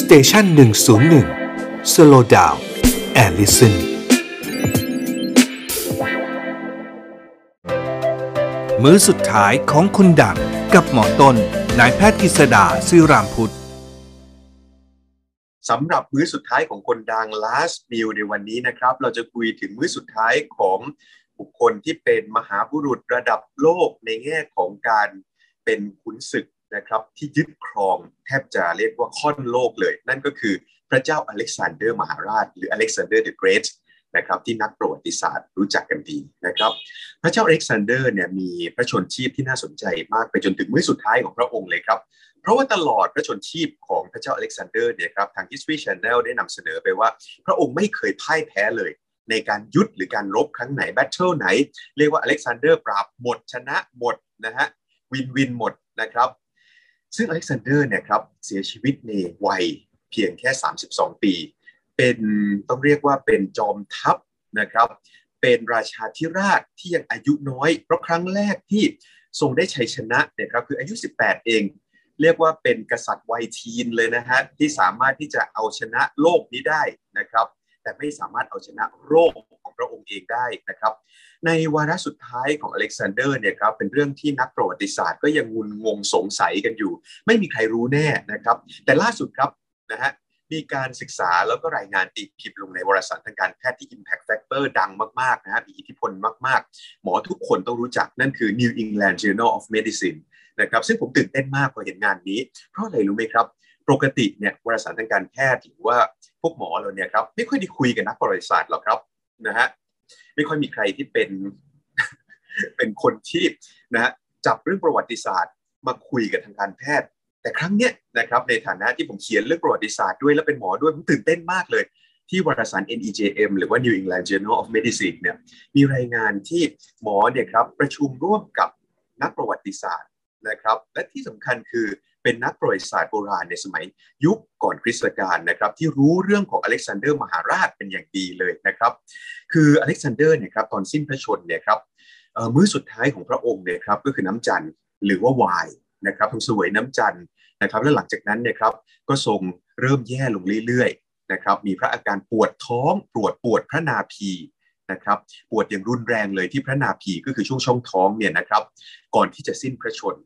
station หนึ่งศูนย์หนึ่ง slow down and listen มื้อสุดท้ายของคนดังกับหมอต้นนายแพทย์กฤษดาซื่อรามพุทธสำหรับมื้อสุดท้ายของคนดัง last meal ในวันนี้นะครับ เราจะคุยถึงมื้อสุดท้ายของบุคคลที่เป็นมหาบุรุษระดับโลกในแง่ของการเป็นขุนศึก นะครับที่ยึดครองแทบจะเรียกว่าค่อนโลกเลย นั่นก็คือพระเจ้าอเล็กซานเดอร์มหาราช หรืออเล็กซานเดอร์ the Great นะครับที่นักประวัติศาสตร์รู้จักกันดีนะครับ พระเจ้าอเล็กซานเดอร์เนี่ยมีพระชนชีพที่น่าสนใจมากไปจนถึงมื้อสุดท้ายของพระองค์เลยครับ เพราะว่าตลอดพระชนชีพของพระเจ้าอเล็กซานเดอร์เนี่ยครับทาง History Channel ได้นำเสนอไปว่า พระองค์ไม่เคยพ่ายแพ้เลย ในการยุทธหรือการรบครั้งไหน battle ไหน เรียกว่าอเล็กซานเดอร์ปราบหมดชนะหมดนะฮะ win win หมดนะครับ ซึ่งอเล็กซานเดอร์เนี่ยครับเสียชีวิตในวัยเพียงแค่ 32 ปี เป็นต้องเรียกว่าเป็นจอมทัพนะครับ เป็นราชาธิราชที่ยังอายุน้อย เพราะครั้งแรกที่ทรงได้ชัยชนะเนี่ยครับคืออายุ 18 เอง เรียกว่าเป็นกษัตริย์วัย teen เลยนะฮะที่สามารถที่จะเอาชนะโลกนี้ได้นะครับ แต่ไม่สามารถเอาชนะโรคของพระองค์เองได้นะครับ ในวาระสุดท้ายของอเล็กซานเดอร์เนี่ยครับเป็นเรื่องที่นักประวัติศาสตร์ก็ยังงุนงงสงสัยกันอยู่ ไม่มีใครรู้แน่นะครับ แต่ล่าสุดครับนะฮะมีการศึกษาแล้วก็รายงานตีพิมพ์ลงในวารสารทางการแพทย์ที่ Impact Factor ดังมาก ๆ นะฮะมีอิทธิพลมาก ๆ หมอทุกคนต้องรู้จักนั่นคือ New England Journal of Medicine นะครับซึ่งผมตื่นเต้นมากพอเห็นงานนี้ เพราะอะไรรู้ไหมครับ ปกติเนี่ยวารสารทางการแพทย์หรือว่า วกหมอเราเนี่ยครับไม่ค่อยได้คุยกับนักประวัติศาสตร์หรอกครับนะฮะไม่ค่อยมีใครที่เป็นเป็นคนที่นะฮะจับเรื่องประวัติศาสตร์ มาคุยกับทางการแพทย์ แต่ครั้งเนี้ยนะครับในฐานะที่ผมเขียนเรื่องประวัติศาสตร์ด้วยและเป็นหมอด้วยผมตื่นเต้นมากเลย ที่วารสาร NEJM หรือว่า New England Journal of Medicine เนี่ยมีรายงานที่หมอเนี่ยครับประชุมร่วมกับนักประวัติศาสตร์นะครับ และที่สำคัญคือ เป็นนักประวัติศาสตร์โบราณในสมัยยุคก่อนคริสตกาลนะครับที่รู้เรื่องของอเล็กซานเดอร์มหาราชเป็นอย่างดีเลยนะครับ คืออเล็กซานเดอร์เนี่ยครับตอนสิ้นพระชนม์เนี่ยครับมื้อสุดท้ายของพระองค์เนี่ยครับก็คือน้ำจัณฑ์หรือว่าไวน์นะครับทรงเสวยน้ำจัณฑ์นะครับ แล้วหลังจากนั้นเนี่ยครับก็ทรงเริ่มแย่ลงเรื่อยๆนะครับมีพระอาการปวดท้องปวดปวดพระนาภีนะครับปวดอย่างรุนแรงเลยที่พระนาภีก็คือช่วงช่องท้องเนี่ยนะครับ ก่อนที่จะสิ้นพระชนม์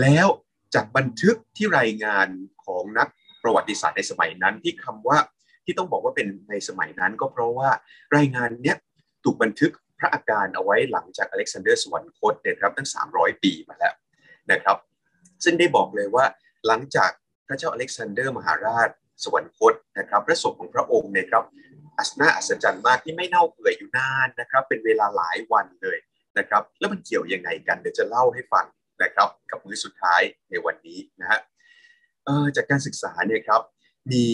แล้ว จากบันทึกที่รายงานของนักประวัติศาสตร์ในสมัยนั้นที่คำว่าที่ต้องบอกว่าเป็นในสมัยนั้นก็เพราะว่ารายงานเนี้ยถูกบันทึกพระอาการเอาไว้หลังจากอเล็กซานเดอร์สวรรคตเนี่ยครับตั้ง 300 ปีมาแล้วนะครับ ซึ่งได้บอกเลยว่าหลังจากพระเจ้าอเล็กซานเดอร์มหาราชสวรรคตนะครับพระศพของพระองค์เนี่ยครับอัศนาอัศจรรย์มากที่ไม่เน่าเปื่อยอยู่นานนะครับ เป็นเวลาหลายวันเลยนะครับ แล้วมันเกี่ยวยังไงกันเดี๋ยวจะเล่าให้ฟัง นะครับกับมื้อสุดท้ายในวันนี้นะฮะจากการศึกษาเนี่ยครับมี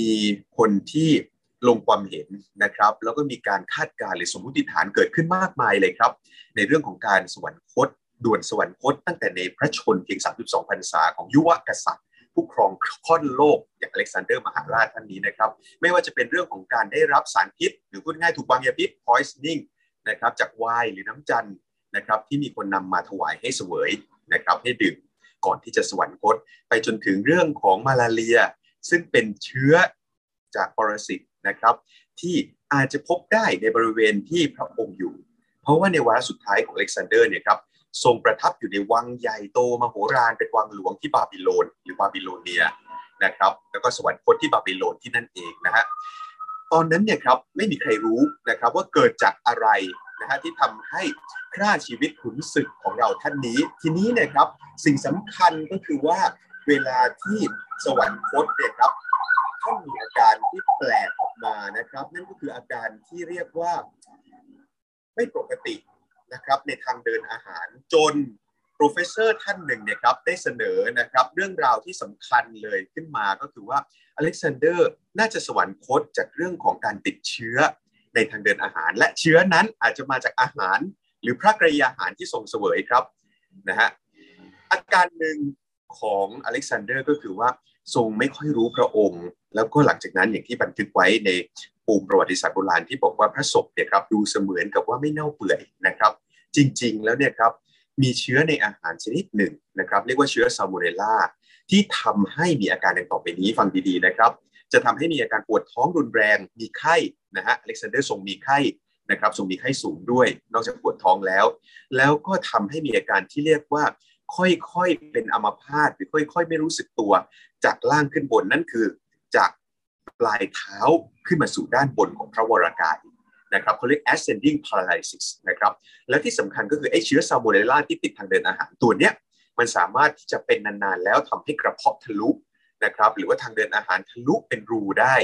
คนที่ลงความเห็นนะครับ แล้วก็มีการคาดการณ์หรือสมมติฐานเกิดขึ้นมากมายเลยครับ ในเรื่องของการสวรรคตด่วนสวรรคตตั้งแต่ในพระชนเพียง 32พรรษาของยุวกษัตริย์ ผู้ครองค่อนโลกอย่างอเล็กซานเดอร์มหาราชท่านนี้นะครับ ไม่ว่าจะเป็นเรื่องของการได้รับสารพิษ หรือพูดง่ายถูกวางยาพิษ poisoning นะครับจากไวน์หรือน้ำจันทร์นะครับที่มีคนนำมาถวายให้เสวย นะครับให้ดื่มก่อนที่จะสวรรคต ไปจนถึงเรื่องของมาลาเรีย ซึ่งเป็นเชื้อจากปรสิตนะครับ ที่อาจจะพบได้ในบริเวณที่พระองค์อยู่ เพราะว่าในวาระสุดท้ายของอเล็กซานเดอร์เนี่ยครับทรงประทับอยู่ในวังใหญ่โตมโหฬารเป็นวังหลวงที่บาบิโลน หรือบาบิโลเนียนะครับ แล้วก็สวรรคตที่บาบิโลนที่นั่นเองนะฮะตอนนั้นเนี่ยครับไม่มีใครรู้นะครับว่าเกิดจากอะไร นะฮะที่ทำให้ฆ่าชีวิตขุนศึกของเราท่านนี้ ทีนี้เนี่ยครับสิ่งสำคัญก็คือว่าเวลาที่สวรรคตเนี่ยครับท่านมีอาการที่แปลกออกมานะครับ นั่นก็คืออาการที่เรียกว่าไม่ปกตินะครับในทางเดินอาหารจน professor ท่านหนึ่งเนี่ยครับได้เสนอนะครับเรื่องราวที่สำคัญเลยขึ้นมาก็คือว่าอเล็กซานเดอร์น่าจะสวรรคตจากเรื่องของการติดเชื้อ ในทางเดินอาหาร และเชื้อนั้นอาจจะมาจากอาหาร หรือพระกระยาหารที่ทรงเสวยครับนะฮะอาการหนึ่งของอเล็กซานเดอร์ก็คือว่าทรงไม่ค่อยรู้พระองค์ แล้วก็หลังจากนั้นอย่างที่บันทึกไว้ในปูมประวัติศาสตร์โบราณที่บอกว่าพระศพเนี่ยครับดูเสมือนกับว่าไม่เน่าเปื่อยนะครับ จริงๆ แล้วเนี่ยครับมีเชื้อในอาหารชนิดหนึ่งนะครับ เรียกว่าเชื้อซามูเรล่าที่ทำให้มีอาการดังต่อไปนี้ฟังดีๆนะครับ จะทำให้มีอาการปวดท้องรุนแรง มีไข้นะฮะอเล็กซานเดอร์ทรงมีไข้นะครับทรงมีไข้สูงด้วย นอกจากปวดท้องแล้ว แล้วก็ทำให้มีอาการที่เรียกว่า ค่อยๆเป็นอัมพาตหรือค่อย ๆ ไม่รู้สึกตัว จากล่างขึ้นบนนั่นคือจากปลายเท้าขึ้นมาสู่ด้านบนของพระวรากายนะครับเขาเรียก ascending paralysis นะครับ และที่สำคัญก็คือไอ้เชื้อซาโมเนลล่าที่ติดทางเดินอาหารตัวเนี้ยมันสามารถที่จะเป็นนานๆแล้วทำให้กระเพาะทะลุ นะครับหรือว่าทางเดินอาหารทะลุเป็นรูได้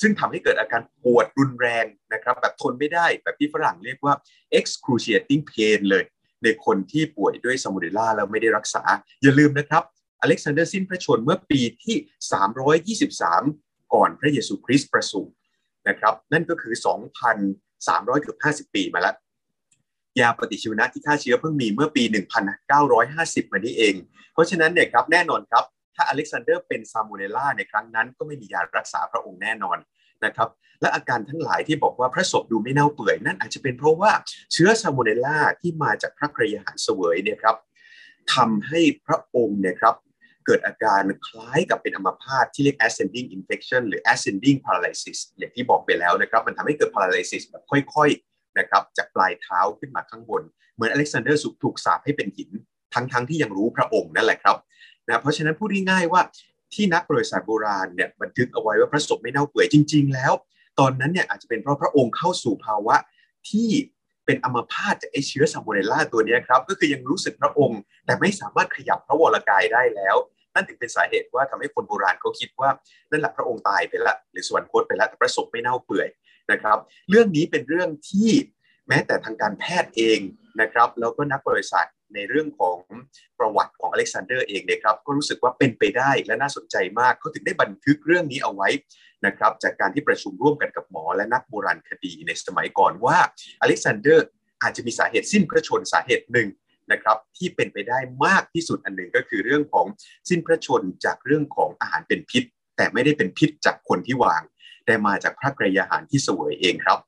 ซึ่งทำให้เกิดอาการปวดรุนแรงนะครับแบบทนไม่ได้แบบที่ฝรั่งเรียกว่า excruciating pain เลย ในคนที่ป่วยด้วยซามูเนลล่าแล้วไม่ได้รักษา อย่าลืมนะครับอเล็กซานเดอร์สิ้นพระชนม์เมื่อปีที่ 323 ก่อนพระเยซูคริสต์ประสูตินะครับนั่นก็คือ 2,300เกือบ50 ปีมาแล้วยาปฏิชีวนะที่ฆ่าเชื้อเพิ่งมีเมื่อปี 1950 มานี้เอง เพราะฉะนั้นเนี่ยครับแน่นอนครับ ถ้าอเล็กซานเดอร์เป็นซามูเนล่าในครั้งนั้น ก็ไม่มียารักษาพระองค์แน่นอนนะครับและอาการทั้งหลายที่บอกว่าพระศพดูไม่เน่าเปื่อยนั่นอาจจะเป็นเพราะว่าเชื้อซามูเนล่าที่มาจากพระกระยาหารเสวยเนี่ยครับทำให้พระองค์เนี่ยครับเกิดอาการคล้ายกับเป็นอัมพาตที่เรียก ascending infection หรือ ascending paralysis อย่างที่บอกไปแล้วนะครับ มันทำให้เกิด paralysis แบบค่อยๆนะครับจากปลายเท้าขึ้นมาข้างบน เหมือนอเล็กซานเดอร์ถูกสาปให้เป็นหิน ทั้งๆที่ยังรู้พระองค์นั่นแหละครับ นะเพราะฉะนั้นพูดง่ายๆว่าที่นักประวัติศาสตร์โบราณเนี่ยบันทึกเอาไว้ว่าพระศพไม่เน่าเปื่อยจริง ๆ แล้ว ตอนนั้นเนี่ยอาจจะเป็นเพราะพระองค์เข้าสู่ภาวะที่เป็นอัมพาตจากไอเชื้อซาโมเนลล่าตัวนี้ครับก็คือยังรู้สึกพระองค์ แต่ไม่สามารถขยับพระวรกายได้แล้ว นั่นถึงเป็นสาเหตุว่าทำให้คนโบราณเขาคิดว่านั่นแหละพระองค์ตายไปแล้วหรือสวรรคตไปแล้วแต่พระศพไม่เน่าเปื่อยนะครับ เรื่องนี้เป็นเรื่องที่แม้แต่ทางการแพทย์เองนะครับ แล้วก็นักประวัติศาสตร์ ในเรื่องของประวัติของอเล็กซานเดอร์เองเนี่ยครับก็รู้สึกว่าเป็นไปได้และน่าสนใจมากเขาถึงได้บันทึกเรื่องนี้เอาไว้นะครับจากการที่ประชุมร่วมกันกับหมอและนักโบราณคดีในสมัยก่อนว่าอเล็กซานเดอร์อาจจะมีสาเหตุสิ้นพระชนสาเหตุหนึ่งนะครับที่เป็นไปได้มากที่สุดอันหนึ่งก็คือเรื่องของสิ้นพระชนจากเรื่องของอาหารเป็นพิษ แต่ไม่ได้เป็นพิษจากคนที่วาง แต่มาจากพระกรยาหารที่สวยเองครับ